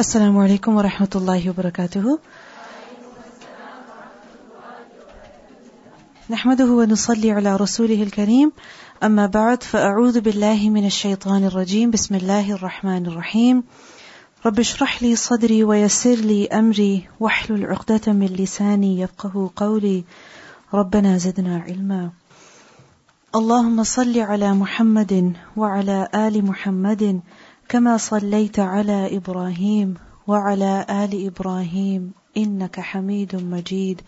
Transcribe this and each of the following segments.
السلام عليكم ورحمة الله وبركاته. نحمده ونصلي على رسوله الكريم. أما بعد فأعوذ بالله من الشيطان الرجيم. بسم الله الرحمن الرحيم. رب اشرح لي صدري ويسر لي أمري. واحلل عقدة من لساني يفقه قولي. ربنا زدنا علما. اللهم صل على محمد وعلى آل محمد كما صليت على إبراهيم وعلى آل إبراهيم إنك حميد مجيد.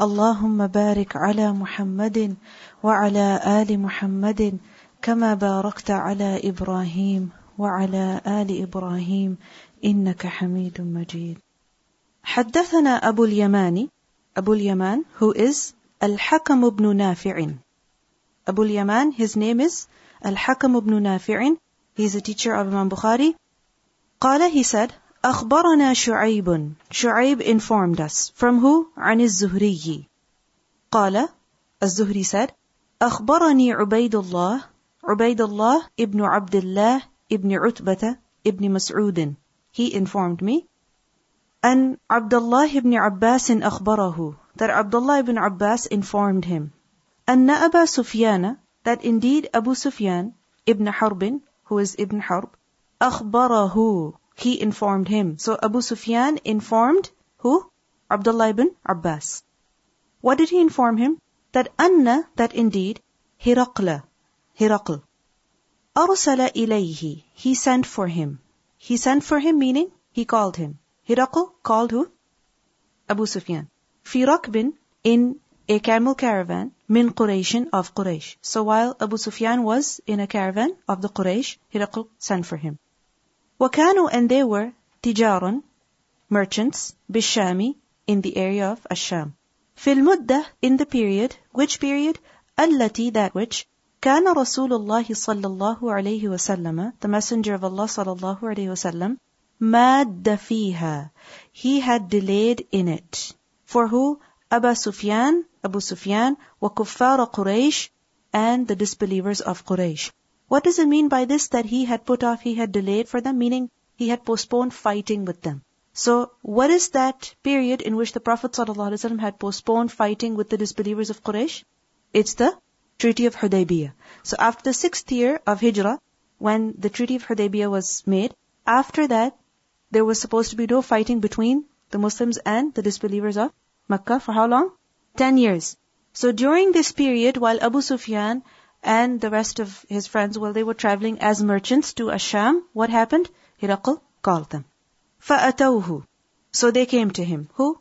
اللهم بارك على محمد وعلى آل محمد كما باركت على إبراهيم وعلى آل إبراهيم إنك حميد مجيد. حدثنا أبو اليمان أبو اليمان who is الحكم بن نافع. أبو اليمان his name is الحكم بن نافع. He's a teacher of Imam Bukhari. قال he said أخبرنا شعيب شعيب informed us from who عن الزهري قال الزهري said أخبرني عبيد الله عبيد الله ابن عبد الله ابن عتبة ابن مسعود he informed me أن عبد الله بن عباس أخبره that Abdullah ibn Abbas informed him أن أبا سفيان that indeed Abu Sufyan ibn Harbin who is Ibn Harb, أخبره, he informed him. So Abu Sufyan informed who? Abdullah ibn Abbas. What did he inform him? That Anna, that indeed, Hiraqla, Hiraql, أرسل إليه, he sent for him. He sent for him meaning, he called him. Hiraql called who? Abu Sufyan. في ركب in a camel caravan min Qurayshin of Quraysh. So while Abu Sufyan was in a caravan of the Quraysh, Hiraql sent for him. وكانوا and they were tijaran, merchants, bishami, in the area of Asham. في المدة in the period, which period? التي that which كان رسول الله صلى الله عليه وسلم the messenger of Allah صلى الله عليه وسلم ماد فيها he had delayed in it for who Abu Sufyan, Abu Sufyan, wa kuffar Quraysh, and the disbelievers of Quraysh. What does it mean by this that he had put off, he had delayed for them, meaning he had postponed fighting with them? So, what is that period in which the Prophet ﷺ had postponed fighting with the disbelievers of Quraysh? It's the Treaty of Hudaybiyah. So, after the sixth year of Hijrah, when the Treaty of Hudaybiyah was made, after that, there was supposed to be no fighting between the Muslims and the disbelievers of Makkah for how long? 10 years. So during this period, while Abu Sufyan and the rest of his friends, while they were traveling as merchants to Asham, what happened? Hiraql called them. فَأَتَوْهُ So they came to him. Who?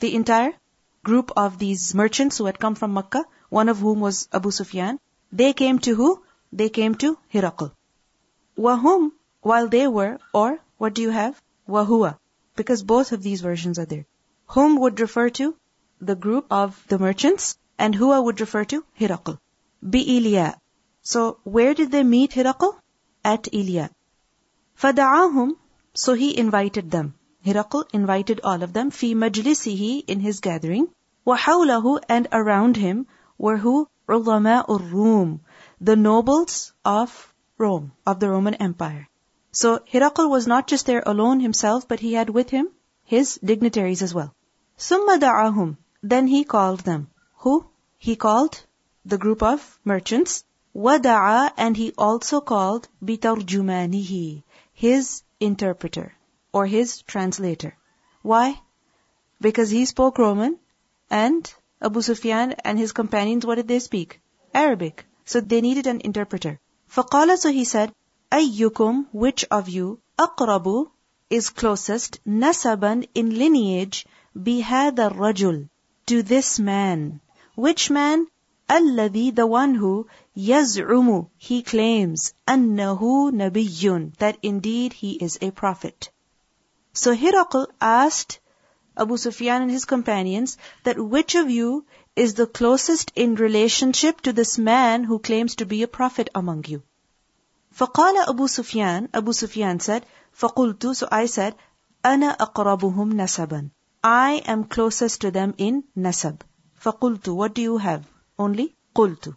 The entire group of these merchants who had come from Makkah, one of whom was Abu Sufyan. They came to who? They came to Hiraql. Wahum, while they were, or what do you have? Wahua. Because both of these versions are there. Whom would refer to the group of the merchants, and who I would refer to Hiraql. Bi So where did they meet Hiraql? At Ilya. فَدَعَاهُمْ So he invited them. Hiraql invited all of them fi majlisihi in his gathering. وَحَوْلَهُ and around him were who? عُظَمَاءُ الرُّوم The nobles of Rome, of the Roman Empire. So Hiraql was not just there alone himself, but he had with him his dignitaries as well. ثُمَّ دَعَاهُمْ then he called them. Who? He called the group of merchants. وَدَعَا and he also called بِتَرْجُمَانِهِ his interpreter or his translator. Why? Because he spoke Roman and Abu Sufyan and his companions, what did they speak? Arabic. So they needed an interpreter. فَقَالَ So he said, أَيُّكُمْ Which of you أَقْرَبُ is closest nasaban in lineage بِهَذَا الرَّجُلِ to this man. Which man? الذي, the one who يزعم, he claims, أنه نبي, that indeed he is a prophet. So Hiraql asked Abu Sufyan and his companions that which of you is the closest in relationship to this man who claims to be a prophet among you. فقال Abu Sufyan, Abu Sufyan said, فقلت, so I said, أنا أقربهم نسبا. I am closest to them in nasab. فَقُلْتُ What do you have? Only قُلْتُ.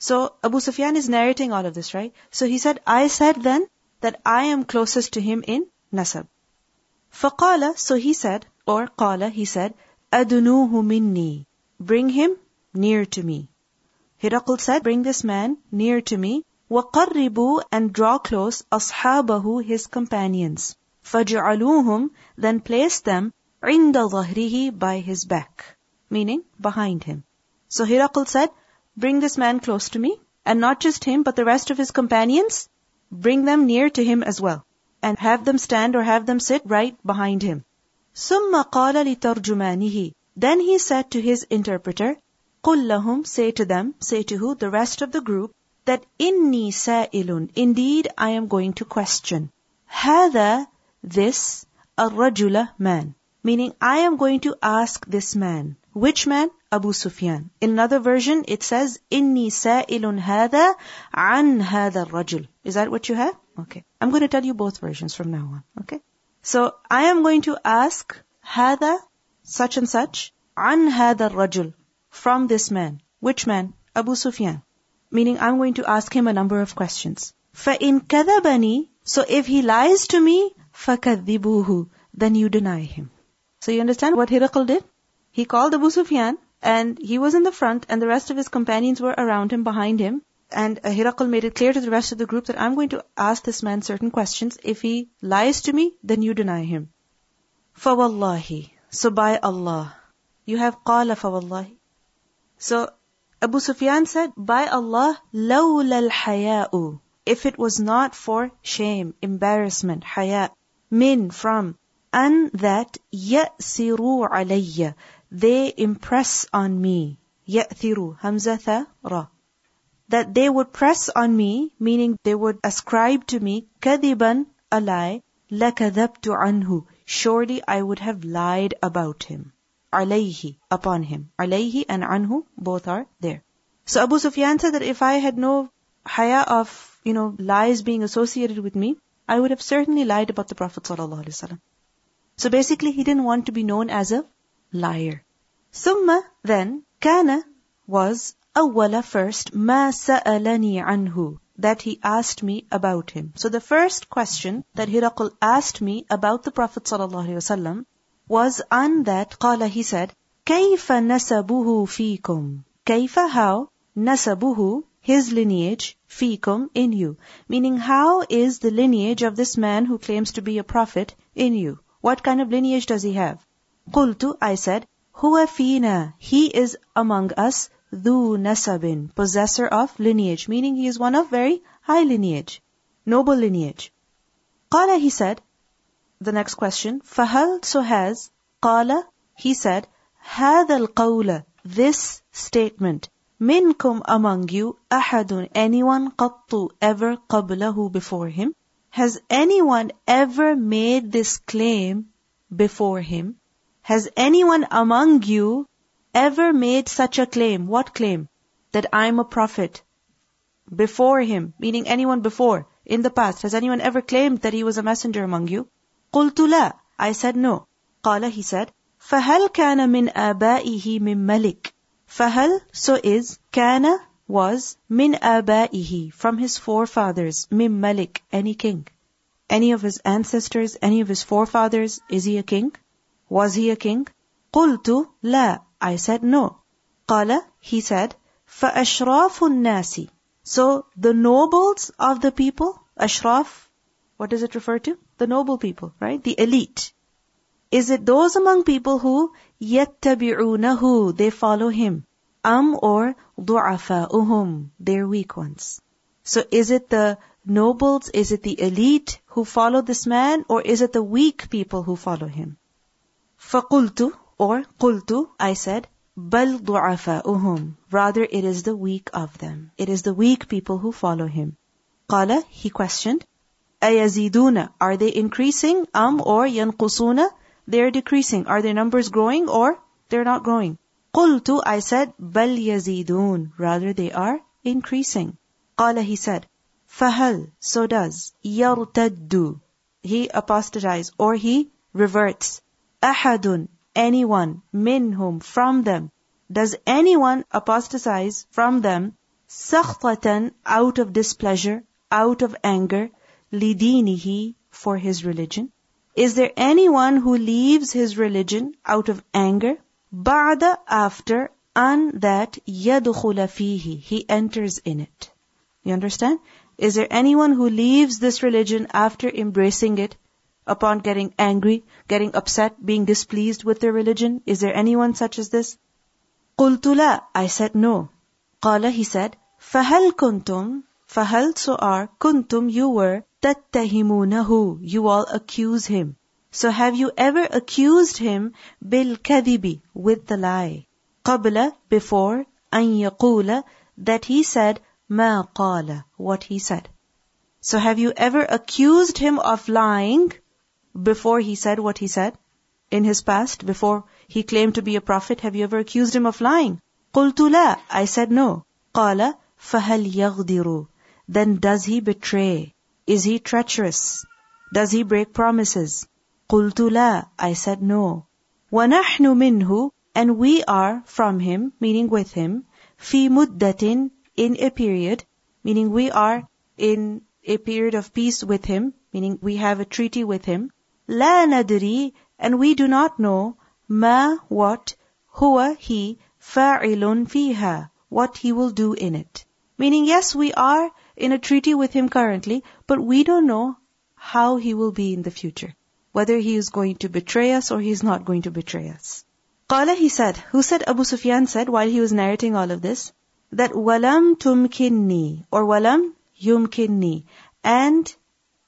So Abu Sufyan is narrating all of this, right? So he said, I said then that I am closest to him in nasab. فقال, so he said, or قال, he said, أدنوه مني. Bring him near to me. Hiraql said, bring this man near to me. وَقَرِّبُوا and draw close أَصْحَابَهُ his companions. فَجْعَلُوهُمْ then place them عِنْدَ ظَهْرِهِ by his back. Meaning, behind him. So Hiraql said, bring this man close to me, and not just him, but the rest of his companions, bring them near to him as well and have them stand or have them sit right behind him. ثم قال لترجمانه Then he said to his interpreter, قل لهم Say to them, say to who? The rest of the group, that inni sa'ilun. Indeed, I am going to question. هذا, this, الرجل man. Meaning, I am going to ask this man. Which man? Abu Sufyan. In another version, it says, inni sa'ilun هذا عن هذا الرجل. Is that what you have? Okay. I'm going to tell you both versions from now on. Okay. So I am going to ask هذا such and such عن هذا الرجل from this man. Which man? Abu Sufyan. Meaning I'm going to ask him a number of questions. فَإِن كَذَبَنِي So if he lies to me, فَكَذِّبُوهُ Then you deny him. So you understand what Hiraqal did? He called Abu Sufyan and he was in the front and the rest of his companions were around him, behind him. And Hiraqal made it clear to the rest of the group that I'm going to ask this man certain questions. If he lies to me, then you deny him. Fawallahi. So by Allah. You have qala fawallahi. So Abu Sufyan said, by Allah, lawla al-haya'u. If it was not for shame, embarrassment, haya, min, from, and that يَأْسِرُوا عَلَيَّ They impress on me. يَأْثِرُوا Hamza ra that they would press on me, meaning they would ascribe to me kadiban, a lie, lakadabtu anhu. Surely I would have lied about him. Alayhi, upon him. Alayhi and anhu, both are there. So Abu Sufyan said that if I had no haya of, you know, lies being associated with me, I would have certainly lied about the Prophet ﷺ. So basically, he didn't want to be known as a liar. Summa, then, kana was أول first ما سألني عنه that he asked me about him. So the first question that Hiraql asked me about the Prophet ﷺ was on that قال he said كيف نسبه فيكم كيف how نسبه his lineage فيكم in you meaning how is the lineage of this man who claims to be a prophet in you what kind of lineage does he have قلت I said هو فينا he is among us Dhu nasabin, possessor of lineage, meaning he is one of very high lineage, noble lineage. Qala, he said, the next question, Fahal, so has, Qala, he said, هذا القول, this statement, minkum among you, ahadun, anyone qattu, ever qablahu, before him? Has anyone ever made this claim before him? Has anyone among you ever made such a claim? What claim? That I'm a prophet. Before him, meaning anyone before, in the past. Has anyone ever claimed that he was a messenger among you? قُلْتُ لَا I said no. قال he said, فَهَلْ كَانَ مِنْ آبَائِهِ مِنْ مَلِكٍ فَهَلْ so is, كَانَ was, min آبَائِهِ from his forefathers, min malik, any king. Any of his ancestors, any of his forefathers, is he a king? Was he a king? قُلْتُ لَا I said no. قال, he said, فَأَشْرَافُ النَّاسِ So the nobles of the people, ashraf, what does it refer to? The noble people, right? The elite. Is it those among people who يَتَّبِعُونَهُ They follow him. Am or ضُعَفَاؤُهُم They're weak ones. So is it the nobles, is it the elite who follow this man, or is it the weak people who follow him? فَقُلْتُ or قلت, I said, بل ضعفاؤهم. Rather, it is the weak of them. It is the weak people who follow him. قال, he questioned, أيزيدون, are they increasing? Am or ينقصون, they are decreasing. Are their numbers growing or they're not growing? قلت, I said, بل يزيدون, rather they are increasing. قال, he said, فهل, so does, يرتد, he apostatize or he reverts. أحد, anyone, minhum, from them. Does anyone apostatize from them, sakhtatan, out of displeasure, out of anger, lidinihi, for his religion? is there anyone who leaves his religion out of anger? Ba'da after an that yadkhula fihi. He enters in it. You understand? Is there anyone who leaves this religion after embracing it, upon getting angry, getting upset, being displeased with their religion? Is there anyone such as this? قلت لا. I said no. قال he said, فهل كنتم فهل so are كنتم you were تتهمونه you all accuse him. So have you ever accused him بالكذب with the lie? قبل before أن يقول that he said ما قال what he said. So have you ever accused him of lying before he said what he said? In his past, before he claimed to be a prophet, have you ever accused him of lying? قلت لا. I said no. قال فهل يغدر Then does he betray? Is he treacherous? Does he break promises? قلت لا. I said no. ونحن منه And we are from him, meaning with him, في مدة in a period, meaning we are in a period of peace with him, meaning we have a treaty with him. لا ندري and we do not know ما what هو he فاعل فيها what he will do in it. Meaning yes, we are in a treaty with him currently, but we don't know how he will be in the future. Whether he is going to betray us or he is not going to betray us. Qala he said, who said Abu Sufyan said while he was narrating all of this, that walam tumkinni or walam yumkinni and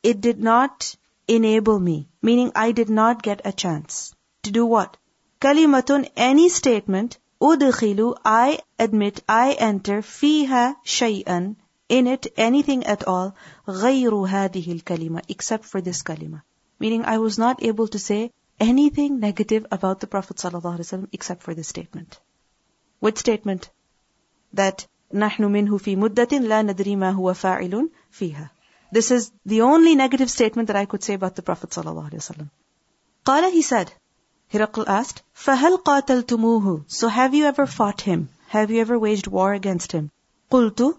it did not enable me, meaning I did not get a chance. To do what? Kalimatun, any statement, udkhilu, I admit, I enter, fiha shay'an, in it, anything at all, غير هذه الكلمة, except for this kalima. Meaning I was not able to say anything negative about the Prophet ﷺ except for this statement. What statement? That نحن منه في مدة لا ندري ما هو فاعل فيها. This is the only negative statement that I could say about the Prophet ﷺ. قال he said, Hiraql asked, فَهَلْ قَاتَلْتُمُوهُ So have you ever fought him? Have you ever waged war against him? قُلْتُ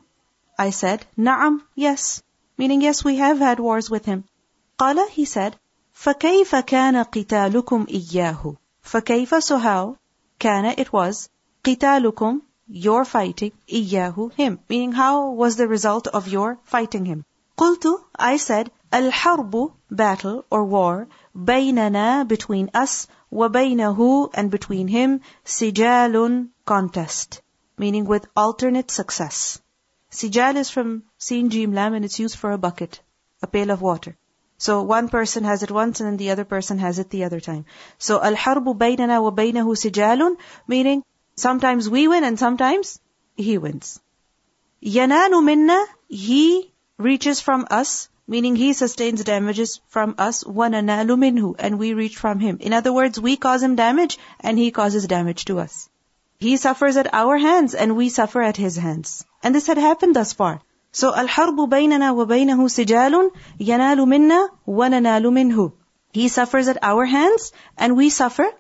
I said, نعم, yes. Meaning, yes, we have had wars with him. قال he said, فَكَيْفَ كَانَ قِتَالُكُمْ إِيَّاهُ فَكَيْفَ so how كَانَ it was قِتَالُكُمْ your fighting إِيَّاهُ him. Meaning, how was the result of your fighting him? قلت, I said, الحرب, battle or war, بيننا, between us, وبينه, and between him, سجال, contest. Meaning with alternate success. Sijal is from Sin Jim Lam and it's used for a bucket, a pail of water. So one person has it once and then the other person has it the other time. So al-harbu baynana wa bainahu sijalun, meaning sometimes we win and sometimes he wins. Yananu minna, he reaches from us, meaning he sustains damages from us, wananalu minhu, and we reach from him. In other words, we cause him damage and he causes damage to us. He suffers at our hands and we suffer at his hands. And this had happened thus far. So الحرب بيننا وبينه سجال ينال منا وننال منه. He suffers at our hands and we suffer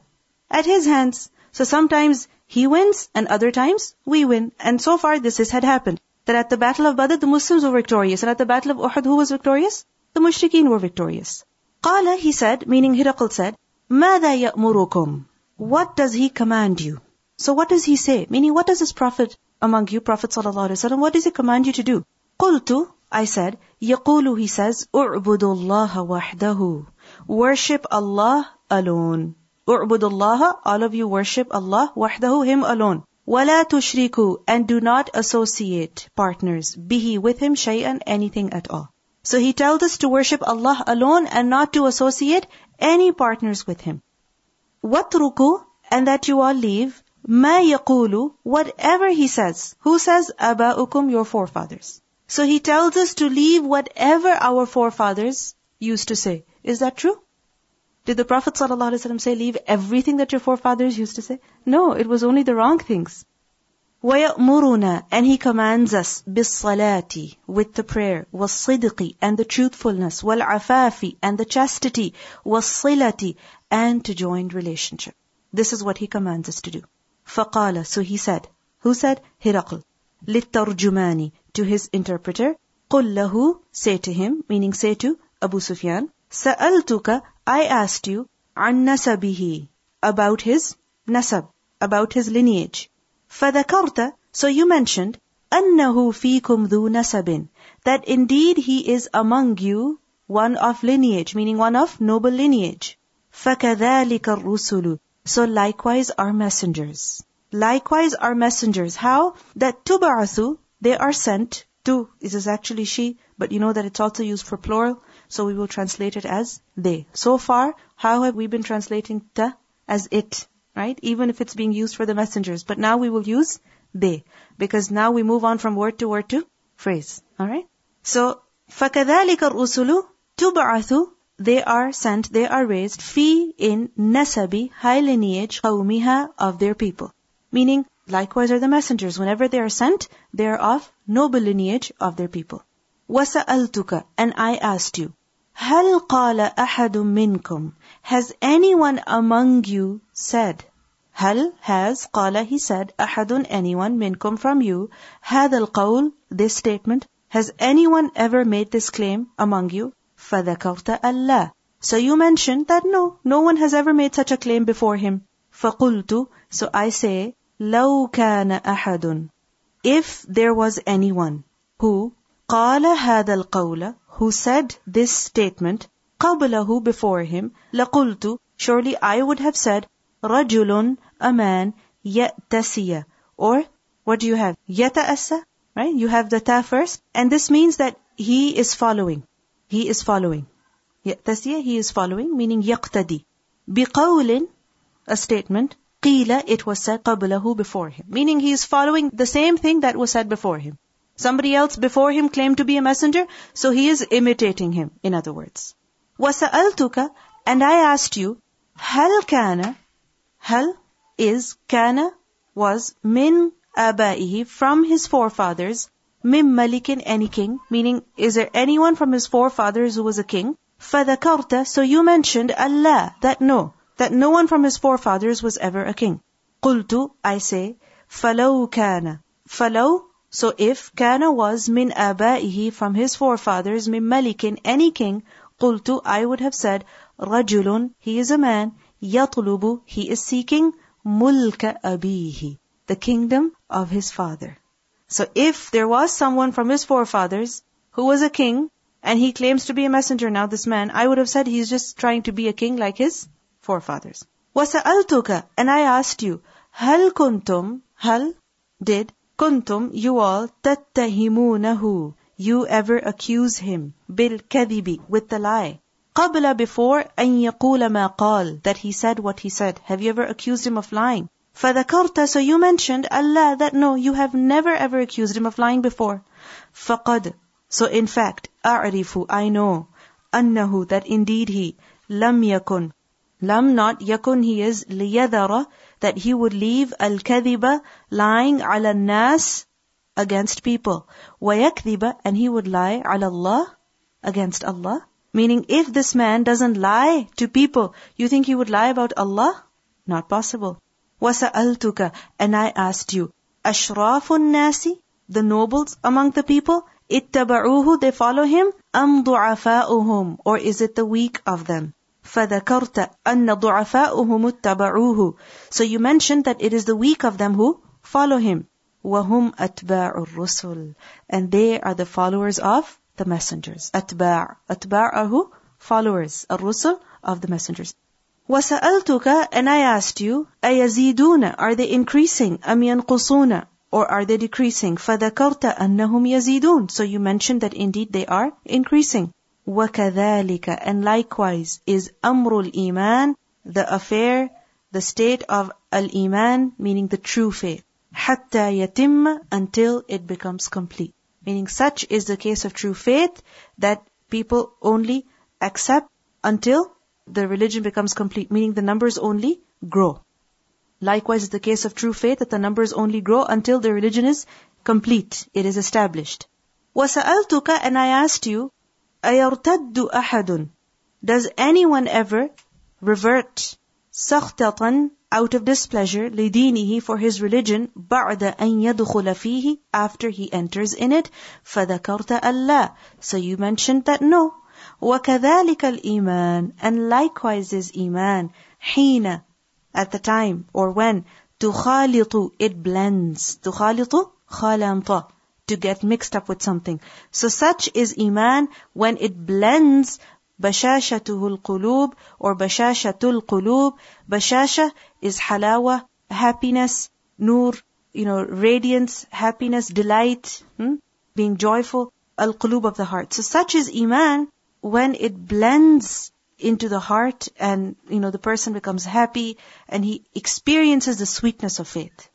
at his hands. So sometimes he wins and other times we win. And so far this is, had happened that at the Battle of Badr, the Muslims were victorious, and at the Battle of Uhud, who was victorious? The Mushrikeen were victorious. Qala, he said, meaning Hiraql said, ماذا يأمركم? What does he command you? So what does he say? Meaning, what does this Prophet among you, Prophet ﷺ, what does he command you to do? قلت, I said, يقول, he says, اعبدوا الله وحده. Worship Allah alone. اعبدوا الله, all of you worship Allah وحده, Him alone. وَلَا تُشْرِكُوا And do not associate partners, bihi with him, shay'an, anything at all. So he tells us to worship Allah alone and not to associate any partners with him. وَاتْرُكُوا And that you all leave, مَا يَقُولُ Whatever he says. Who says? أَبَاؤُكُمْ Your forefathers. So he tells us to leave whatever our forefathers used to say. Is that true? Did the Prophet ﷺ say, leave everything that your forefathers used to say? No, it was only the wrong things. وَيَأْمُرُنَا And He commands us بِالصَّلَاةِ with the prayer, وَالصِّدْقِ and the truthfulness, وَالْعَفَافِ and the chastity, وَالصِّلَةِ and to join relationship. This is what He commands us to do. فَقَالَ So He said, who said? Hiraql. لِلتَّرْجُمَانِ To his interpreter, قُلْ لَهُ Say to him, meaning say to Abu Sufyan, سألتك I asked you عن نسبه about his nasab, about his lineage. فذكرت, so you mentioned أنه فيكم ذو نسب, that indeed he is among you one of lineage, meaning one of noble lineage. فَكَذَلِكَ الرُّسُلُ So likewise our messengers. Likewise our messengers. How? That تُبْعَثُ They are sent to, this is actually she, but you know that it's also used for plural, so we will translate it as they. So far, how have we been translating ta as it, right? Even if it's being used for the messengers. But now we will use they, because now we move on from word to word to phrase. Alright? So, فَكَذَلِكَ الرُّسُلُ تُبْعَثُ They are sent, they are raised, fi in nasabi, high lineage, قَوْمِهَا of their people. Meaning, likewise are the messengers. Whenever they are sent, they are of noble lineage of their people. وَسَأَلْتُكَ And I asked you, هَلْ قَالَ أَحَدٌ مِّنْكُمْ Has anyone among you said, هل has قال he said أحد anyone منكم from you هذا القول this statement has anyone ever made this claim among you فذكرت ألا So you mentioned that no, no one has ever made such a claim before him. فقلت So I say, لو كان أحد If there was anyone who قال هذا القول who said this statement قبله before him لقلت Surely I would have said رجل a man يأتسي or what do you have? يتأسى right? You have the ta first and this means that he is following. He is following. يأتسي he is following meaning يقتدي بقول a statement قيل it was said قبله before him meaning he is following the same thing that was said before him. Somebody else before him claimed to be a messenger, so he is imitating him, in other words. وَسَأَلْتُكَ And I asked you, هَلْ كَانَ Hal is, kana was, min abaihi, from his forefathers, mim malikin, any king, meaning, is there anyone from his forefathers who was a king? فَذَكَرْتَ So you mentioned Allah, that no, that no one from his forefathers was ever a king. قُلْتُ I say, فَلَوْ كَانَ فَلَوْ So if kana was min abaihi, from his forefathers, min malikin, any king, قُلْتُ I would have said, رَجُلٌ He is a man, يطلب he is seeking mulka abihi the kingdom of his father so if there was someone from his forefathers who was a king and he claims to be a messenger now this man I would have said he's just trying to be a king like his forefathers وسألتك and I asked you هل كنتم هل did كنتم you all تتهمونه you ever accuse him بالكذب with the lie قبل before أن يقول ما قال that he said what he said. Have you ever accused him of lying? فذكرت so you mentioned Allah that no you have never ever accused him of lying before. فقد so in fact أعرف I know أنه that indeed he لم يكن Lam not yakun he is liyadara that he would leave al kadhiba lying ala nas against people. Wayakdiba and he would lie ala Allah against Allah. Meaning if this man doesn't lie to people, you think he would lie about Allah? Not possible. Wasa altuka and I asked you, Ashrafun Nasi, the nobles among the people, ittaba'uhu, they follow him, am du'afa'uhum, or is it the weak of them? فَذَكَرْتَ أَنَّ ضُعَفَاؤُهُمُ اتَّبَعُوهُ So you mentioned that it is the weak of them who follow him. وَهُمْ أَتْبَاعُ الرُّسُلِ And they are the followers of the messengers. Atba' Atba' are who? Followers. Ar-Rusul of the messengers. وَسَأَلْتُكَ And I asked you, أَيَزِيدُونَ Are they increasing? أَمْ يَنْقُصُونَ Or are they decreasing? فَذَكَرْتَ أَنَّهُمْ يَزِيدُونَ So you mentioned that indeed they are increasing. وَكَذَلِكَ And likewise is أَمْرُ الْإِيمَانِ The affair, the state of al-iman, meaning the true faith. حَتَّى يَتِمَّ Until it becomes complete. Meaning such is the case of true faith that people only accept until the religion becomes complete, meaning the numbers only grow. Likewise is the case of true faith that the numbers only grow until the religion is complete, it is established. وَسَأَلْتُكَ And I asked you, أَيَرْتَدُّ أَحَدٌ Does anyone ever revert سَخْطَةً out of displeasure لدينه for his religion بعد أن يدخل فيه after he enters in it فذكرت Allah so you mentioned that no وَكَذَلِكَ الْإِيمَانِ And likewise is Iman. حين At the time or when تخالط It blends. تخالط خالنط To get mixed up with something. So such is Iman when it blends بشاشته القلوب or بشاشة القلوب. Bashasha is halawa, happiness, nur, you know, radiance, happiness, delight, hmm? being joyful, al-qulub of the heart. So such is iman when it blends into the heart and, you know, the person becomes happy and he experiences the sweetness of faith.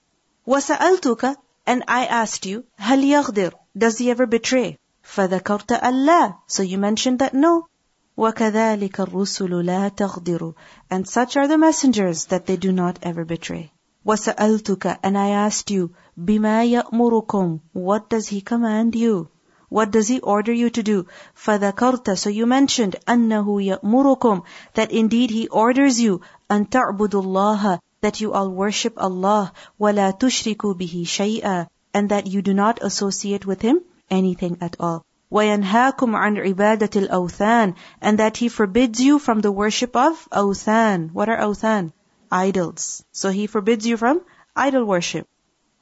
وَسَأَلْتُكَ And I asked you, هَلْ يَغْدِرُ Does he ever betray? فَذَكَرْتَ أَلَّا So you mentioned that no. وَكَذَلِكَ الرُّسُلُ لَا تَغْدِرُ And such are the messengers that they do not ever betray. وَسَأَلْتُكَ And I asked you, بِمَا يَأْمُرُكُمْ What does he command you? What does he order you to do? فَذَكَرْتَ So you mentioned أَنَّهُ يَأْمُرُكُمْ That indeed he orders you أَن تَعْبُدُوا اللَّهَ That you all worship Allah وَلَا تُشْرِكُوا بِهِ شَيْئًا And that you do not associate with him anything at all. وَيَنْهَاكُمْ عَنْ عِبَادَةِ الْأَوْثَانِ And that he forbids you from the worship of أوثان. What are أوثان? Idols. So he forbids you from idol worship.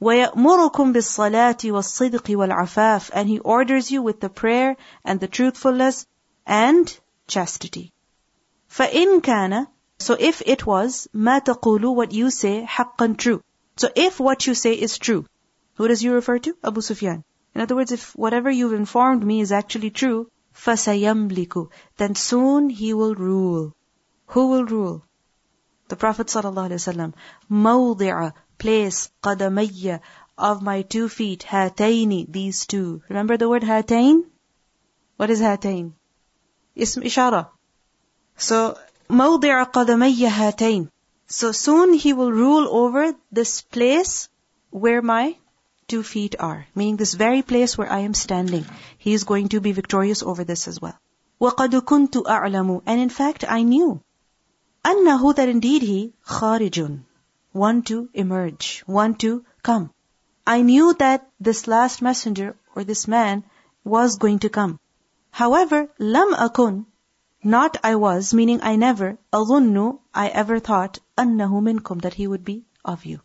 وَيَأْمُرُكُمْ بِالصَّلَاةِ وَالصِّدْقِ وَالْعَفَافِ And He orders you with the prayer and the truthfulness and chastity. فَإِن كَانَ So if it was, مَا تَقُولُ What you say, حَقًّا true. So if what you say is true, who does you refer to? Abu Sufyan. In other words, if whatever you've informed me is actually true, فَسَيَمْلِكُ Then soon he will rule. Who will rule? The Prophet ﷺ, موضع place قدمي of my two feet هاتين these two remember the word هاتين what is هاتين اسم إشارة so موضع قدمي هاتين so soon he will rule over this place where my two feet are meaning this very place where I am standing he is going to be victorious over this as well وقد كنت أعلم and in fact I knew أنه that indeed he خارج one to emerge, one to come. I knew that this last messenger or this man was going to come. However, lam akun, not I was, meaning I never, أظن, I ever thought, أنه منكم, that he would be of you.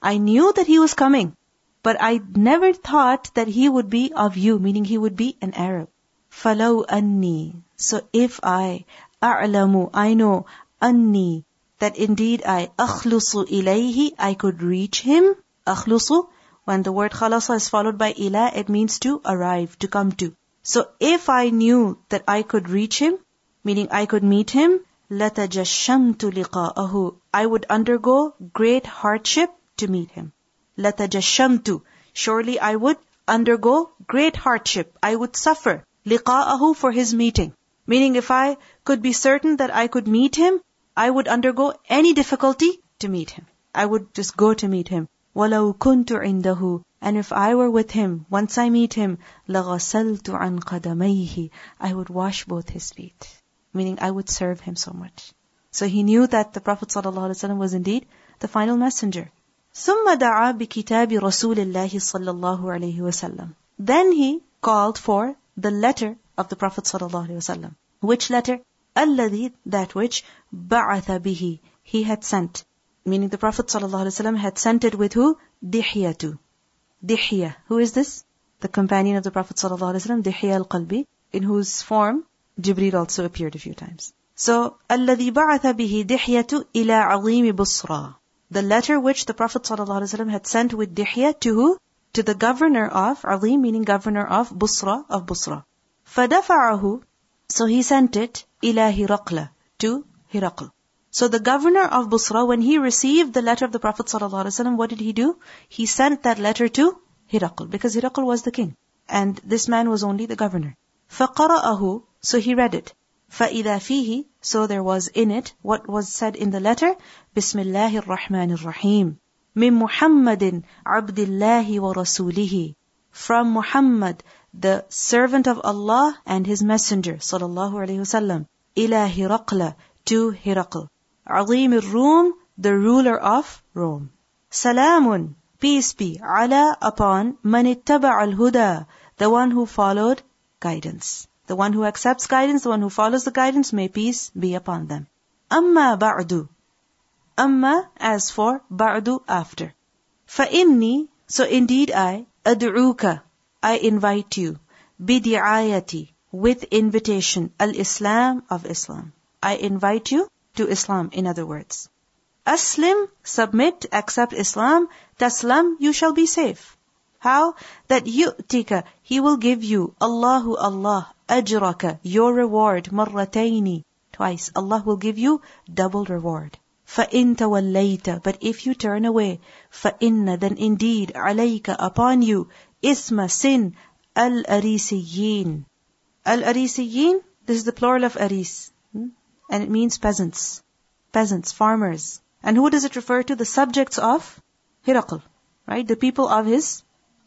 I knew that he was coming, but I never thought that he would be of you, meaning he would be an Arab. فلو أني, so if I, أعلم, I know, أني, that indeed I أخلص إليه, I could reach him. أخلص, when the word khalasa is followed by ila, it means to arrive, to come to. So if I knew that I could reach him, meaning I could meet him, لَتَجَشَّمْتُ لِقَاءَهُ I would undergo great hardship to meet him. لَتَجَشَّمْتُ Surely I would undergo great hardship. I would suffer. لِقَاءَهُ for his meeting. Meaning if I could be certain that I could meet him, I would undergo any difficulty to meet him. I would just go to meet him. وَلَوْ كُنْتُ عِنْدَهُ And if I were with him, once I meet him, لَغَسَلْتُ عَنْ قَدَمَيْهِ I would wash both his feet. meaning I would serve him so much. So he knew that the Prophet ﷺ was indeed the final messenger. Then he called for the letter of the Prophet sallallahu alaihi wasallam. Which letter? that which بعث he had sent. Meaning the Prophet sallallahu alaihi wasallam had sent it with who? Dihya Dihiya. Who is this? The companion of the Prophet sallallahu alaihi wasallam, al-Kalbi, in whose form Jibreel also appeared a few times. So, الذي بعث به دحية إلى عظيم بصرى. The letter which the Prophet ﷺ had sent with Dihya to who? To the governor of, Azim meaning governor of Busra, of Busra. فدفعه So he sent it إلى هرقل, to Hiraql. So the governor of Busra, when he received the letter of the Prophet ﷺ, what did he do? He sent that letter to Hiraql, because Hiraql was the king. And this man was only the governor. فَقَرَأَهُ so he read it. فَإِذَا فِيهِ So there was in it what was said in the letter. بِسْمِ اللَّهِ الرَّحْمَنِ الرَّحِيمِ مِن مُحَمَّدٍ عَبْدِ اللَّهِ وَرَسُولِهِ From Muhammad, the servant of Allah and his messenger, sallallahu alayhi wasallam. إِلَى هِرَقْلَ To Hiraql. عَظِيمِ الرُّومِ The ruler of Rome. Salamun, peace be, على upon مَنِ اتَّبَعَ al-huda, the one who followed guidance. The one who accepts guidance, the one who follows the guidance, may peace be upon them. Amma ba'du. Amma as for ba'du after. Fa'inni, so indeed I, ad'uka, I invite you, bidi'ayati, with invitation, al-Islam of Islam. I invite you to Islam, in other words. Aslim, submit, accept Islam, taslam, you shall be safe. How? That yu'tika, He will give you, Allahu Allah, ajraka, your reward, marrataini, twice. Allah will give you double reward. فَإِن تَوَلَّيْتَ But if you turn away, فَإِنَّ Then indeed, عَلَيْكَ Upon you, isma sin, al-arisiyin. Al-arisiyin, this is the plural of aris. Hmm? And it means peasants. Peasants, farmers. And who does it refer to? The subjects of Hiraql. Right? The people of his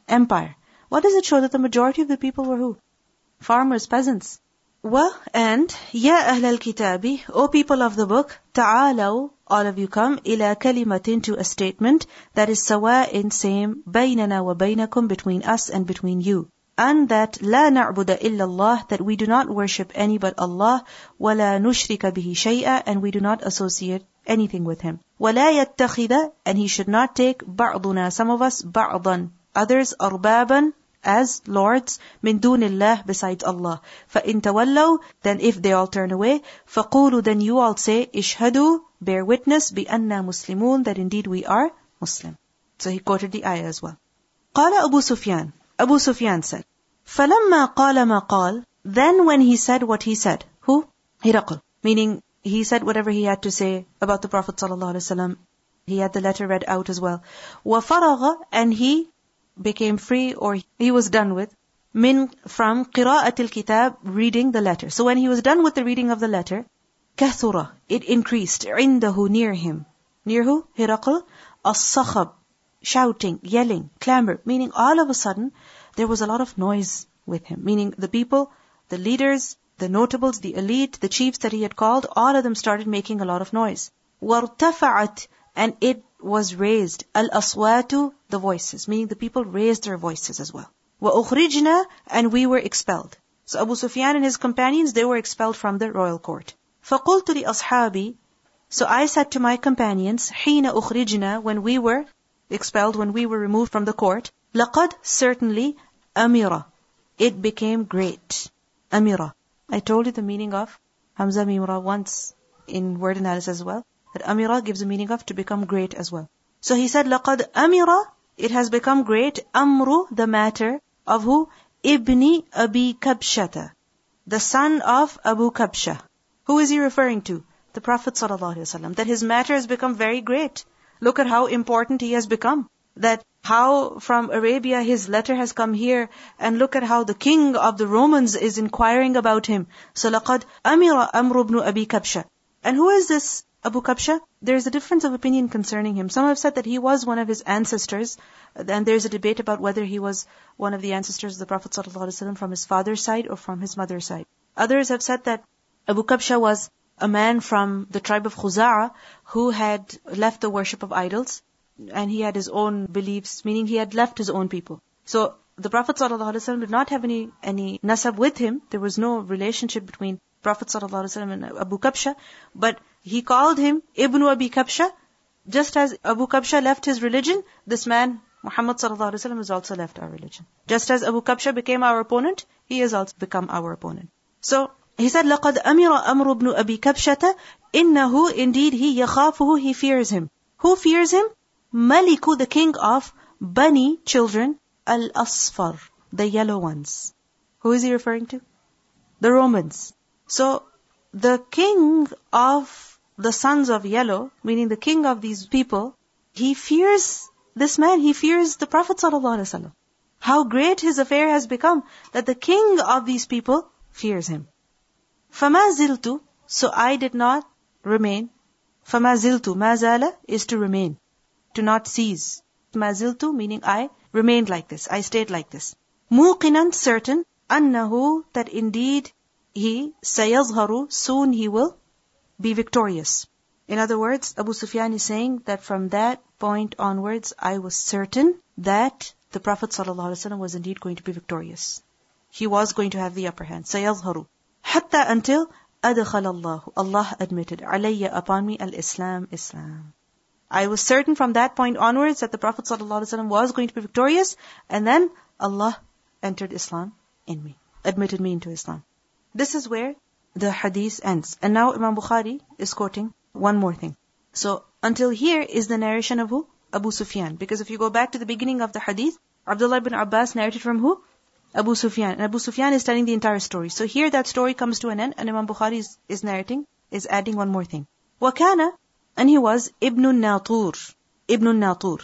empire. What does it show that the majority of the people were who? Farmers, peasants. Well, and Ya Ahl al-Kitabi, O people of the book, Ta'alaw, all of you come, ila kalimatin to a statement that is sawa in same, baynana wa baynakum, between us and between you. And that la na'budu illa Allah, that we do not worship any but Allah, wala nushrika bihi shay'a, and we do not associate anything with Him. ولا يتخذ, and he should not take بعضنا, some of us, بعضا, others, أربابا, as lords min dunillah besides Allah. فَإِن تَوَلَّوْا Then if they all turn away, فَقُولُوا Then you all say, ishhadu, bear witness, بِأَنَّا muslimun That indeed we are Muslim. So he quoted the ayah as well. قال Abu Sufyan. Abu Sufyan said, فَلَمَّا قَالَ مَا قَالَ Then when he said what he said, who? Hiraql. Meaning, he said whatever he had to say about the Prophet ﷺ. He had the letter read out as well. وَفَرَغَ And he became free or he was done with min from qira'at al-kitab reading the letter. So when he was done with the reading of the letter kathura it increased indahu near him. Near who? Hiraql? As-sakhab shouting yelling clamor. Meaning all of a sudden there was a lot of noise with him. Meaning the people the leaders the notables the elite the chiefs that he had called all of them started making a lot of noise. Wartafa'at and it was raised. Al-aswatu, the voices, meaning the people raised their voices as well. وَأُخْرِجْنَا And we were expelled. So Abu Sufyan and his companions, they were expelled from the royal court. فَقُلْتُ لِأَصْحَابِي So I said to my companions, حِينَ أُخْرِجْنَا When we were expelled, when we were removed from the court, لَقَدْ Certainly, أَمِرَ It became great. أَمِرَ I told you the meaning of Hamza Mimra once in word analysis as well that amira gives the meaning of to become great as well. So he said, لَقَدْ amira, it has become great, amru, the matter of who? Ibni Abi Kabshata, the son of Abu Kabsha. Who is he referring to? The Prophet ﷺ. That his matter has become very great. Look at how important he has become. That how from Arabia his letter has come here, and look at how the king of the Romans is inquiring about him. So لَقَدْ أَمِرَ أَمْرُ بْنُ أَبِي كَبْشَةَ And who is this Abu Kabsha, there is a difference of opinion concerning him. Some have said that he was one of his ancestors, and there is a debate about whether he was one of the ancestors of the Prophet ﷺ from his father's side or from his mother's side. Others have said that Abu Kabsha was a man from the tribe of Khuza'a who had left the worship of idols and he had his own beliefs, meaning he had left his own people. So the Prophet ﷺ did not have any, any nasab with him. There was no relationship between Prophet ﷺ and Abu Kabsha, but he called him Ibn Abi Kabsha. Just as Abu Kabsha left his religion, this man, Muhammad ﷺ, has also left our religion. Just as Abu Kabsha became our opponent, he has also become our opponent. So, he said, لَقَدْ أَمِرَ أَمْرُ بْنُ أَبِي كَبْشَةَ إِنَّهُ Indeed, he يَخَافُهُ He fears him. Who fears him? Maliku, the king of Bani, children, Al-Asfar, the yellow ones. Who is he referring to? The Romans. So, the king of the sons of yellow, meaning the king of these people, he fears this man, he fears the Prophet ﷺ. How great his affair has become that the king of these people fears him. فَمَا زِلْتُ So I did not remain. فَمَا زِلْتُ مَا is to remain, to not cease. مَا زِلْتُ meaning I remained like this, I stayed like this. مُوقِنًا certain, أَنَّهُ that indeed he سَيَظْهَرُ soon he will be victorious. In other words, Abu Sufyan is saying that from that point onwards, I was certain that the Prophet ﷺ was indeed going to be victorious. he was going to have the upper hand. سيظهر. حتى until أدخل الله. Allah admitted علي upon me al-Islam, Islam. I was certain from that point onwards that the Prophet ﷺ was going to be victorious, and then Allah entered Islam in me, admitted me into Islam. This is where the hadith ends. And now Imam Bukhari is quoting one more thing. So until here is the narration of who? Abu Sufyan. Because if you go back to the beginning of the hadith, Abdullah ibn Abbas narrated from who? Abu Sufyan. And Abu Sufyan is telling the entire story. So here that story comes to an end and Imam Bukhari is, is narrating, is adding one more thing. Wakana, and he was Ibn Natur. Ibn Natur.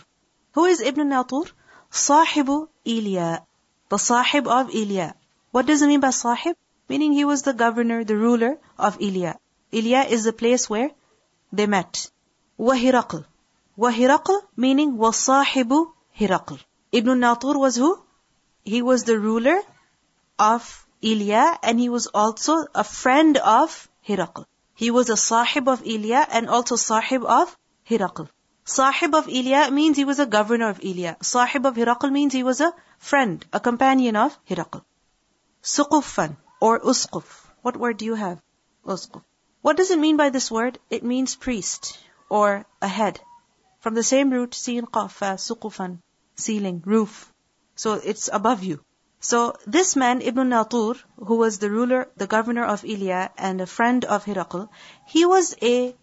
Who is Ibn Natur? Sahibu Ilya. The Sahib of Ilya. What does it mean by Sahib? meaning he was the governor, the ruler of Ilia. Ilia is the place where they met. Wahiraql. Wahiraql meaning wasahibu Hiraql. Ibn Natur was who? He was the ruler of Ilia and he was also a friend of Hiraql. He was a sahib of Ilia and also sahib of Hiraql. Sahib of Ilia means he was a governor of Ilia. Sahib of Hiraql means he was a friend, a companion of Hiraql. Suqufan or usquf. What word do you have? Usquf. What does it mean by this word? It means priest or a head. From the same root, sin qafa, suqufan, ceiling, roof. So it's above you. So this man, Ibn Natur, who was the ruler, the governor of Ilya and a friend of Hiraql, he was a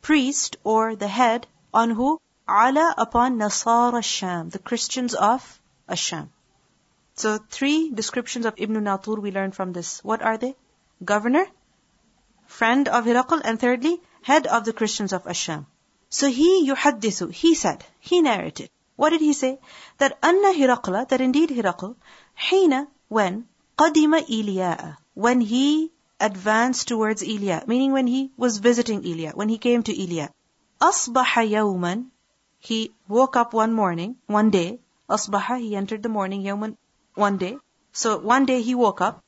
priest or the head on who? Ala upon Nasara Sham, the Christians of Asham. So three descriptions of Ibn Natur we learn from this. What are they? Governor, friend of Hiraql, and thirdly, head of the Christians of Asham. So he yuhaddithu, he said, he narrated. What did he say? That anna Hiraqla, that indeed Hiraql, hina, when, qadima Ilya, when he advanced towards Ilya, meaning when he was visiting Ilya, when he came to Ilya. Asbaha yawman, he woke up one morning, one day, asbaha, he entered the morning, yawman, one day. So one day he woke up.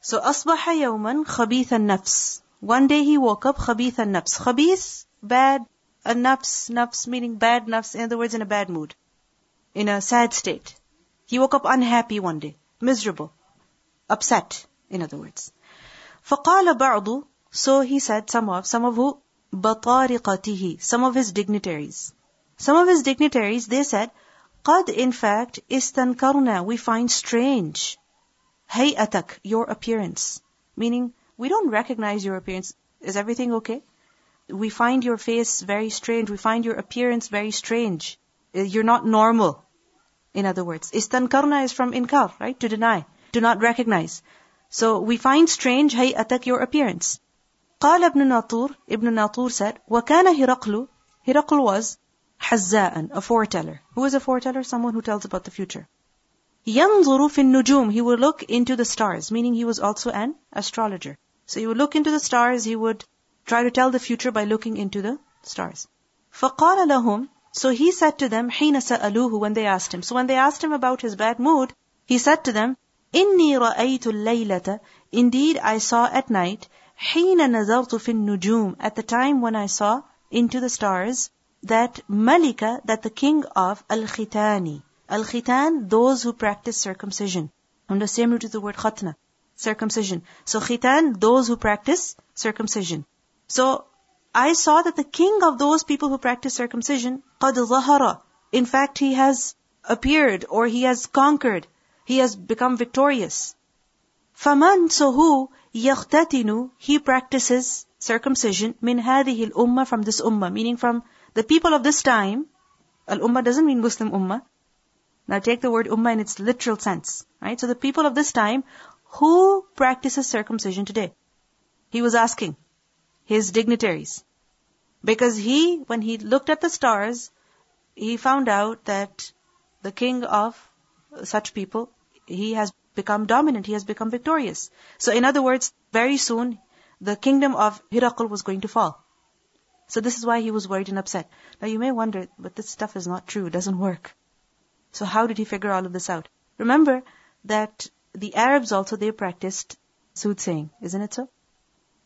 So asbaha yawman khabith nafs. One day he woke up khabith nafs. Khabith, bad, a nafs, nafs meaning bad nafs, in other words, in a bad mood. In a sad state. He woke up unhappy one day, miserable, upset, in other words. فقال بعض, so he said, some of, some of who? بطارقته, some of his dignitaries. Some of his dignitaries, they said, قد in fact istankarna we find strange هيئتك your appearance meaning we don't recognize your appearance is everything okay we find your face very strange we find your appearance very strange uh, you're not normal in other words istankarna is from inkar right to deny to not recognize so we find strange هيئتك your appearance قال ابن ناطور Ibn Natur said وكان هرقل Hiraql was حزاء, a foreteller. Who is a foreteller? Someone who tells about the future. ينظر في النجوم, he would look into the stars, meaning he was also an astrologer. So he would look into the stars, he would try to tell the future by looking into the stars. فقال لهم, so he said to them, حين سألوه, when they asked him. So when they asked him about his bad mood, he said to them, إني رأيت الليلة, indeed I saw at night, حين نظرت في النجوم, at the time when I saw into the stars, that Malika, that the king of Al-Khitani. Al-Khitan, those who practice circumcision. From the same root is the word khatna, circumcision. So khitan, those who practice circumcision. So I saw that the king of those people who practice circumcision, قَدْ ظَهَرَ In fact, he has appeared or he has conquered. He has become victorious. فَمَنْ So who يَخْتَتِنُ He practices circumcision min هذه الأمة from this ummah, meaning from the people of this time, al-ummah doesn't mean Muslim ummah. Now take the word ummah in its literal sense, right? So the people of this time, who practices circumcision today? He was asking his dignitaries. Because he, when he looked at the stars, he found out that the king of such people, he has become dominant, he has become victorious. So in other words, very soon, the kingdom of Hiraql was going to fall. So this is why he was worried and upset. Now you may wonder, but this stuff is not true, it doesn't work. So how did he figure all of this out? Remember that the Arabs also, they practiced soothsaying, isn't it so?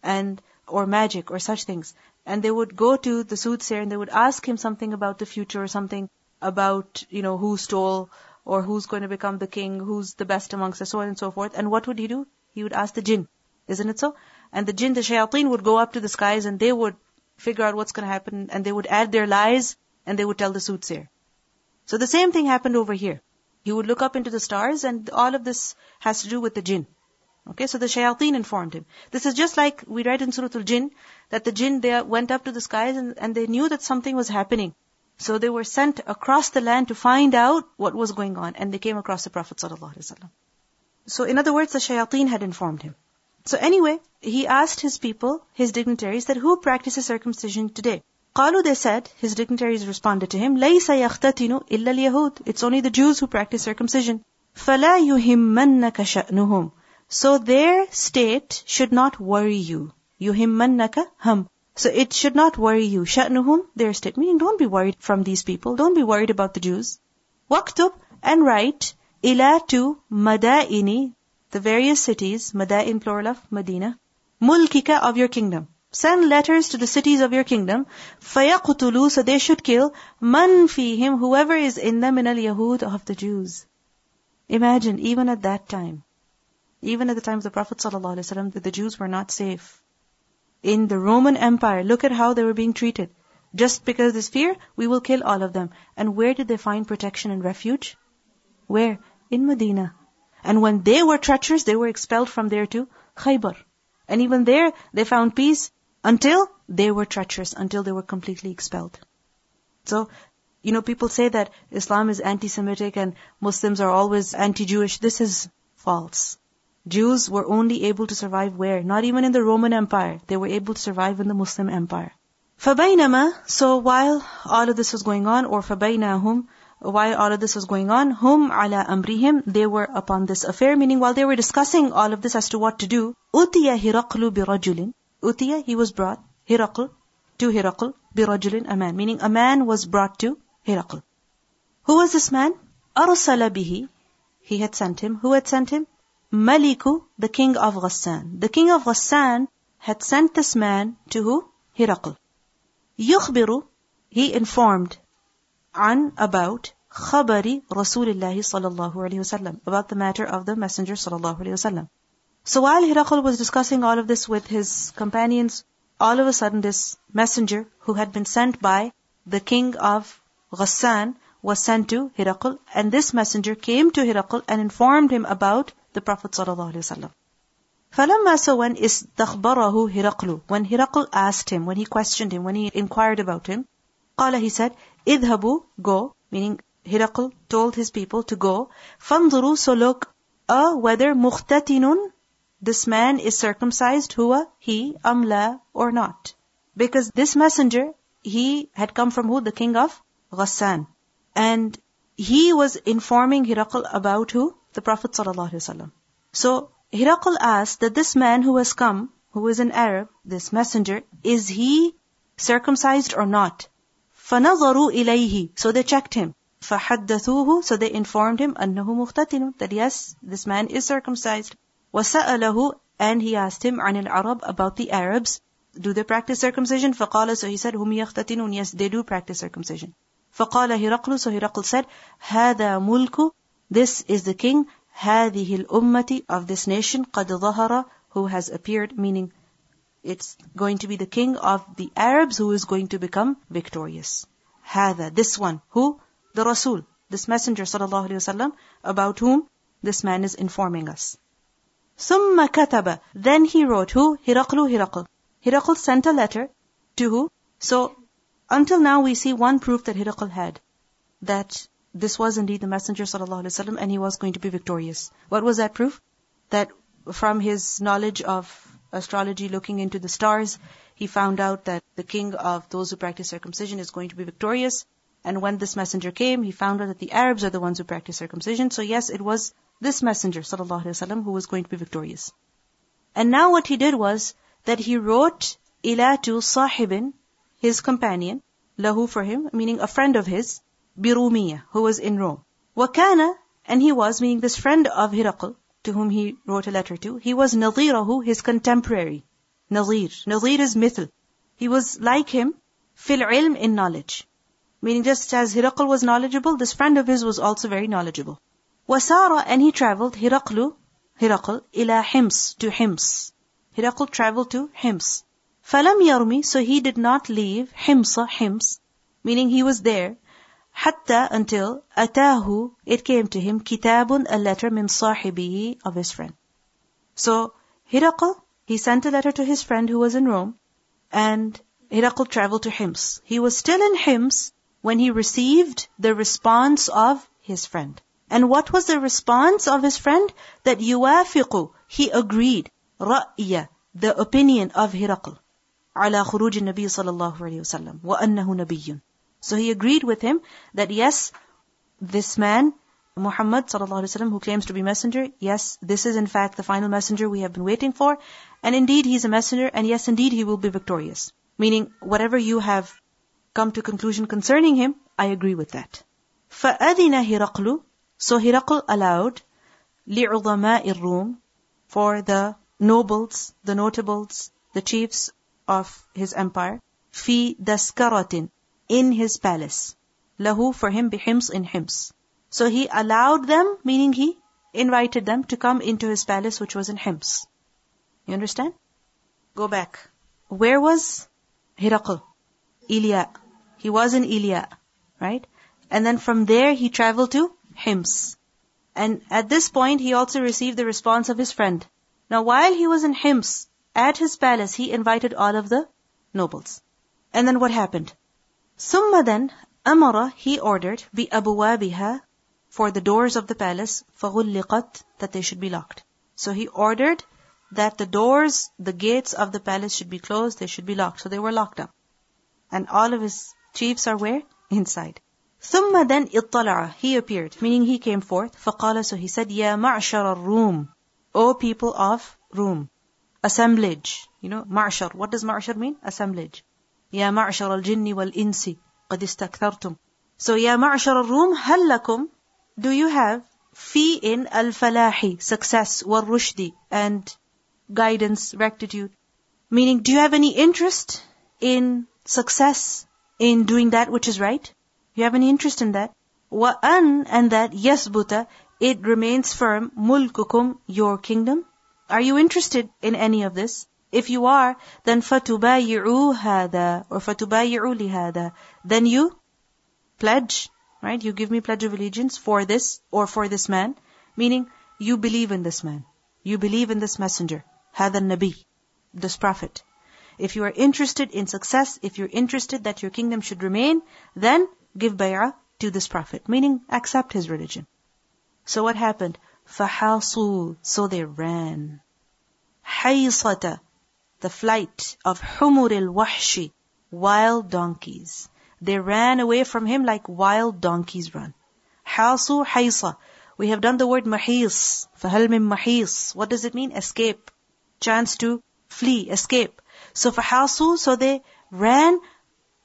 And, or magic, or such things. And they would go to the soothsayer and they would ask him something about the future or something about, you know, who stole or who's going to become the king, who's the best amongst us, so on and so forth. And what would he do? He would ask the jinn. Isn't it so? And the jinn, the shayateen would go up to the skies and they would figure out what's going to happen and they would add their lies and they would tell the soothsayer. So the same thing happened over here. He would look up into the stars and all of this has to do with the jinn. Okay, so the shayateen informed him. This is just like we read in Surah Al-Jinn, that the jinn, they went up to the skies and, and they knew that something was happening. So they were sent across the land to find out what was going on, and they came across the Prophet. So in other words, the shayateen had informed him. So anyway, he asked his people, his dignitaries, that who practices circumcision today? قالوا they said, his dignitaries responded to him, ليس يختتن إلا اليهود. It's only the Jews who practice circumcision. فلا يهمنك شأنهم. So their state should not worry you. يهمنك هم. So it should not worry you. شأنهم, their state. Meaning don't be worried from these people. Don't be worried about the Jews. واكتب and write إلى to مدائن the various cities, madain plural of Medina, mulkika of your kingdom. Send letters to the cities of your kingdom, فَيَقْتُلُوا So they should kill, man فِيهِمْ Whoever is in them in al-Yahud of the Jews. Imagine, even at that time, even at the time of the Prophet ﷺ, that the Jews were not safe. In the Roman Empire, look at how they were being treated. Just because there's fear, we will kill all of them. And where did they find protection and refuge? Where? In Medina. And when they were treacherous, they were expelled from there to Khaybar. And even there, they found peace until they were treacherous, until they were completely expelled. So, you know, people say that Islam is anti-Semitic and Muslims are always anti-Jewish. This is false. Jews were only able to survive where? Not even in the Roman Empire. They were able to survive in the Muslim Empire. فَبَيْنَمَا So while all of this was going on, or فَبَيْنَهُمْ while all of this was going on, hum ala amrihim, they were upon this affair, meaning while they were discussing all of this as to what to do, utiya hiraqlu birajulin. Utiya, he was brought, Hiraql, to Hiraql, birajulin, a man. Meaning a man was brought to Hiraql. Who was this man? Arsala bihi. He had sent him. Who had sent him? Maliku, the king of Ghassan. The king of Ghassan had sent this man to who? Hiraql. Yukhbiru, he informed an about khabari Rasulullah sallallahu alayhi wasallam about the matter of the Messenger sallallahu alayhi wasallam. So while Hiraql was discussing all of this with his companions, all of a sudden this messenger who had been sent by the king of Ghassan was sent to Hiraql and this messenger came to Hiraql and informed him about the Prophet sallallahu alayhi wasallam. فلما so when استخبره هرقل when Hiraql asked him when he questioned him when he inquired about him قال he said idhabu, go, meaning Hiraql told his people to go. Fanzuru so look, uh, whether muhtatinun, this man is circumcised, huwa, he, amla, or not. Because this messenger, he had come from who? The king of Ghassan. And he was informing Hiraql about who? The Prophet So, Hiraql asked that this man who has come, who is an Arab, this messenger, is he circumcised or not? فَنَظَرُوا إِلَيْهِ So they checked him. فَحَدَّثُوهُ So they informed him أَنَّهُ مُخْتَتِنٌ That yes, this man is circumcised. وَسَأَلَهُ And he asked him عن العرب about the Arabs. Do they practice circumcision? فقال So he said, هُمْ يَخْتَتِنُون Yes, they do practice circumcision. فقال هرقل So Hiraql said, هذا ملك This is the king هذه الأمة of this nation قد ظهر who has appeared, meaning it's going to be the king of the Arabs who is going to become victorious. هذا, this one. Who? The Rasul, this messenger sallallahu alaihi wasallam, about whom this man is informing us. ثم كتب, then he wrote who? Hiraqlu Hiraql. Hiraql sent a letter to who? So, until now we see one proof that Hiraql had. That this was indeed the messenger sallallahu alaihi wasallam and he was going to be victorious. What was that proof? That from his knowledge of astrology, looking into the stars, he found out that the king of those who practice circumcision is going to be victorious. And when this messenger came, he found out that the Arabs are the ones who practice circumcision. So yes, it was this messenger, sallallahu alaihi wasallam, who was going to be victorious. And now what he did was that he wrote ila to sahibin, his companion, lahu for him, meaning a friend of his, Birumiya, who was in Rome. Wakana, and he was, meaning this friend of Hiraql, to whom he wrote a letter to, he was Nadirahu, his contemporary. Nadir. Nadir is mithl. He was like him, fil ilm in knowledge. Meaning just as Hiraql was knowledgeable, this friend of his was also very knowledgeable. Wasara, and he traveled, Hiraqlu, Hiraql, ila Hims, to Hims. Hiraql traveled to Hims. Falam yarmi, so he did not leave Himsa, Hims, meaning he was there, hatta until atahu, it came to him, kitabun, a letter min sahibihi, of his friend. So, Hiraql, he sent a letter to his friend who was in Rome, and Hiraql traveled to Hims. He was still in Hims when he received the response of his friend. And what was the response of his friend? That yuwafiqu, he agreed, ra'ya, the opinion of Hiraql. على خروج النبي صلى الله عليه وسلم وأنه نبي. So he agreed with him that yes, this man, Muhammad صلى الله عليه وسلم, who claims to be messenger, yes, this is in fact the final messenger we have been waiting for, and indeed he's a messenger, and yes, indeed he will be victorious. Meaning, whatever you have come to conclusion concerning him, I agree with that. فأذن هرقل So Hiraql allowed لعظماء الروم for the nobles, the notables, the chiefs of his empire, في دسكرة in his palace. Lahu for him, bihims in hims. So he allowed them, meaning he invited them to come into his palace which was in Hims. You understand? Go back. Where was Hiraql? Ilia. He was in Ilia, right? And then from there he traveled to Hims. And at this point he also received the response of his friend. Now while he was in Hims, at his palace, he invited all of the nobles. And then what happened? Summa then Amara he ordered بأبوابها for the doors of the palace فغلقت that they should be locked. So he ordered that the doors, the gates of the palace should be closed, they should be locked. So they were locked up. And all of his chiefs are where? Inside. ثم then اطلع he appeared meaning he came forth فقال so he said يا معشر الروم O people of Rum assemblage. you know معشر what does معشر mean assemblage يا معشر الجن والإنس قد استكثرتم. So يا معشر الروم هل لكم, do you have في in الفلاح, success, والرشد, and guidance, rectitude. Meaning, do you have any interest in success, in doing that which is right? You have any interest in that? وَأَن And that, يَثْبُتَ It remains firm, مُلْكُكُمْ Your kingdom. Are you interested in any of this? If you are, then فَتُبَايِعُوا هَذَا Or فَتُبَايِعُوا لِهَذَا Then you pledge, right? You give me pledge of allegiance for this or for this man. Meaning, you believe in this man. You believe in this messenger. هذا النبي This prophet. If you are interested in success, if you're interested that your kingdom should remain, then give bay'ah to this prophet, meaning accept his religion. So what happened? فَحَاصُوا So they ran. حَيْصَةَ The flight of حُمُرِ الْوَحْشِ Wild donkeys. They ran away from him like wild donkeys run. حَاصُوا حَيْصَ We have done the word mahis. فَهَلْ مِن mahis. What does it mean? Escape. Chance to flee, escape. So فَحَاصُوا So they ran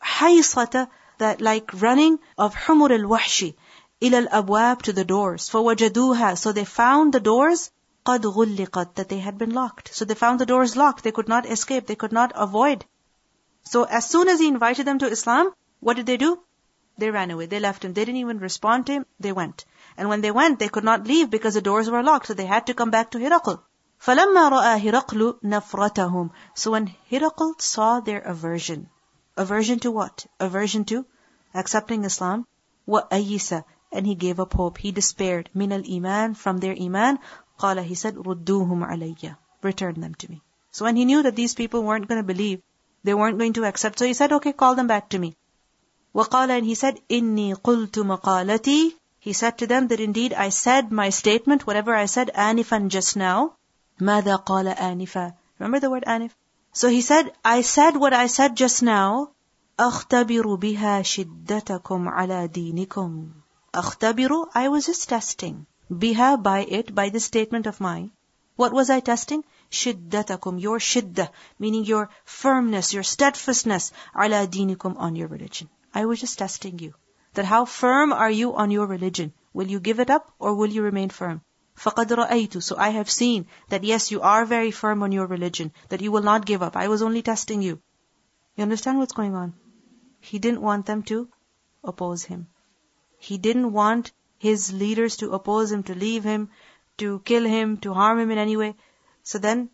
حَيْصَةَ that like running of humur al-wahshi ila al-abwab to the doors. فَوَجَدُوهَا So they found the doors قَدْ غُلِّقَتْ That they had been locked. So they found the doors locked. They could not escape. They could not avoid. So as soon as he invited them to Islam, what did they do? They ran away. They left him. They didn't even respond to him. They went. And when they went, they could not leave because the doors were locked. So they had to come back to Hiraql. فَلَمَّا رَأَى هِرَقْلُ نَفْرَتَهُمْ So when Hiraql saw their aversion, Aversion to what? Aversion to accepting Islam. وَأَيِّسَ And he gave up hope. He despaired. مِنَ الْإِيمَانِ From their iman. قال He said, رُدُّوهُمْ عَلَيَّ Return them to me. So when he knew that these people weren't going to believe, they weren't going to accept, so he said, okay, call them back to me. وقال and he said, إِنِّي قُلْتُ مَقَالَتِي He said to them that indeed I said my statement, whatever I said, آنِفًا just now. ماذا قال آنفا Remember the word anif? So he said, I said what I said just now. أختبر بها شدتكم على دينكم. أختبر, I was just testing. Biha, by it, by this statement of mine. What was I testing? شدتكم, your shiddah, meaning your firmness, your steadfastness, على دينكم, on your religion. I was just testing you. That how firm are you on your religion? Will you give it up or will you remain firm? فَقَدْ رَأَيْتُ So I have seen that yes, you are very firm on your religion, that you will not give up. I was only testing you. You understand what's going on? He didn't want them to oppose him. He didn't want his leaders to oppose him, to leave him, to kill him, to harm him in any way. So then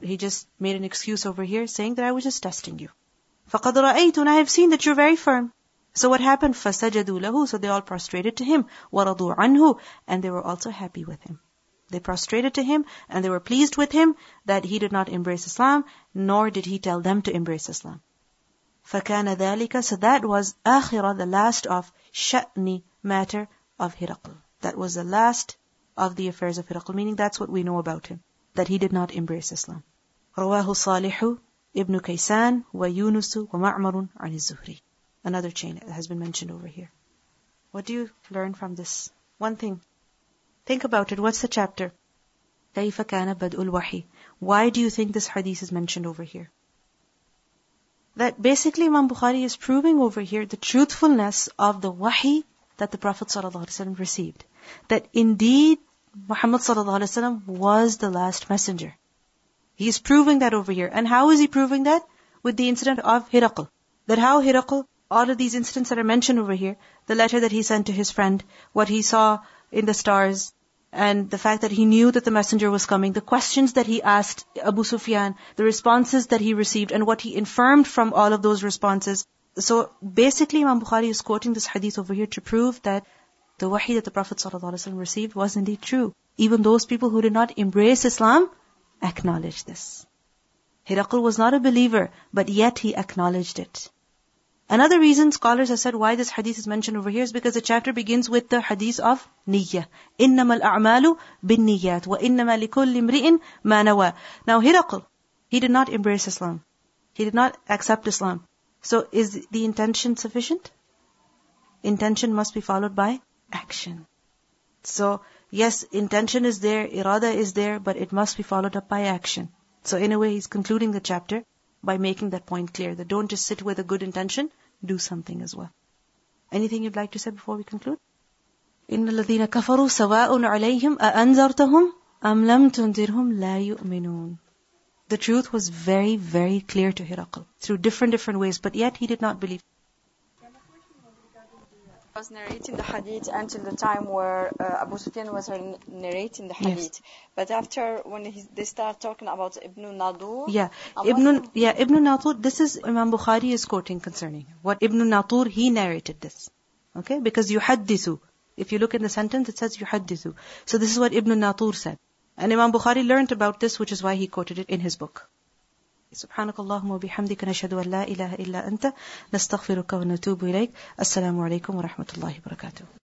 he just made an excuse over here saying that I was just testing you. فَقَدْ رَأَيْتُ And I have seen that you're very firm. So what happened? فَسَجَدُوا لَهُ So they all prostrated to him. وَرَضُوا عَنْهُ And they were also happy with him. They prostrated to him and they were pleased with him that he did not embrace Islam, nor did he tell them to embrace Islam. فَكَانَ ذَلِكَ So that was آخِرَ, the last of شأن matter of Hiraql. That was the last of the affairs of Hiraql, meaning that's what we know about him, that he did not embrace Islam. رواه صالح ابن كيسان ويونس ومعمر عن الزهري Another chain has been mentioned over here. What do you learn from this? One thing. Think about it. What's the chapter? كيف كان بدء الوحي Why do you think this hadith is mentioned over here? That basically Imam Bukhari is proving over here the truthfulness of the wahi that the Prophet ﷺ received. That indeed Muhammad ﷺ was the last messenger. He is proving that over here. And how is he proving that? With the incident of Hiraql. That how Hiraql all of these incidents that are mentioned over here, the letter that he sent to his friend, what he saw in the stars, and the fact that he knew that the messenger was coming, the questions that he asked Abu Sufyan, the responses that he received, and what he infirmed from all of those responses. So basically, Imam Bukhari is quoting this hadith over here to prove that the wahi that the Prophet ﷺ received was indeed true. Even those people who did not embrace Islam acknowledged this. Hiraql was not a believer, but yet he acknowledged it. Another reason scholars have said why this hadith is mentioned over here is because the chapter begins with the hadith of niyyah. إِنَّمَا الْأَعْمَالُ بِالنِّيَّاتِ وَإِنَّمَا لِكُلِّ امْرِئٍ مَا نَوَى Now Hiraql, he did not embrace Islam. He did not accept Islam. So is the intention sufficient? Intention must be followed by action. So yes, intention is there, irada is there, but it must be followed up by action. So in a way, he's concluding the chapter by making that point clear that don't just sit with a good intention, do something as well. Anything you'd like to say before we conclude? إن الذين كفروا سواء عليهم أأنذرتهم أم لم تنذرهم لا يؤمنون the truth was very, very clear to Hiraql through different, different ways, but yet he did not believe was narrating the hadith until the time where uh, Abu Sufyan was narrating the hadith. Yes. But after when he, they start talking about Ibn Nadur. Yeah, Ibn, yeah, Ibn Nadur, this is Imam Bukhari is quoting concerning what Ibn Nadur, he narrated this. Okay, because yuhaddithu. If you look in the sentence, it says yuhaddithu. So this is what Ibn Natur said. And Imam Bukhari learned about this, which is why he quoted it in his book. سبحانك اللهم وبحمدك نشهد أن لا إله إلا أنت نستغفرك ونتوب إليك السلام عليكم ورحمة الله وبركاته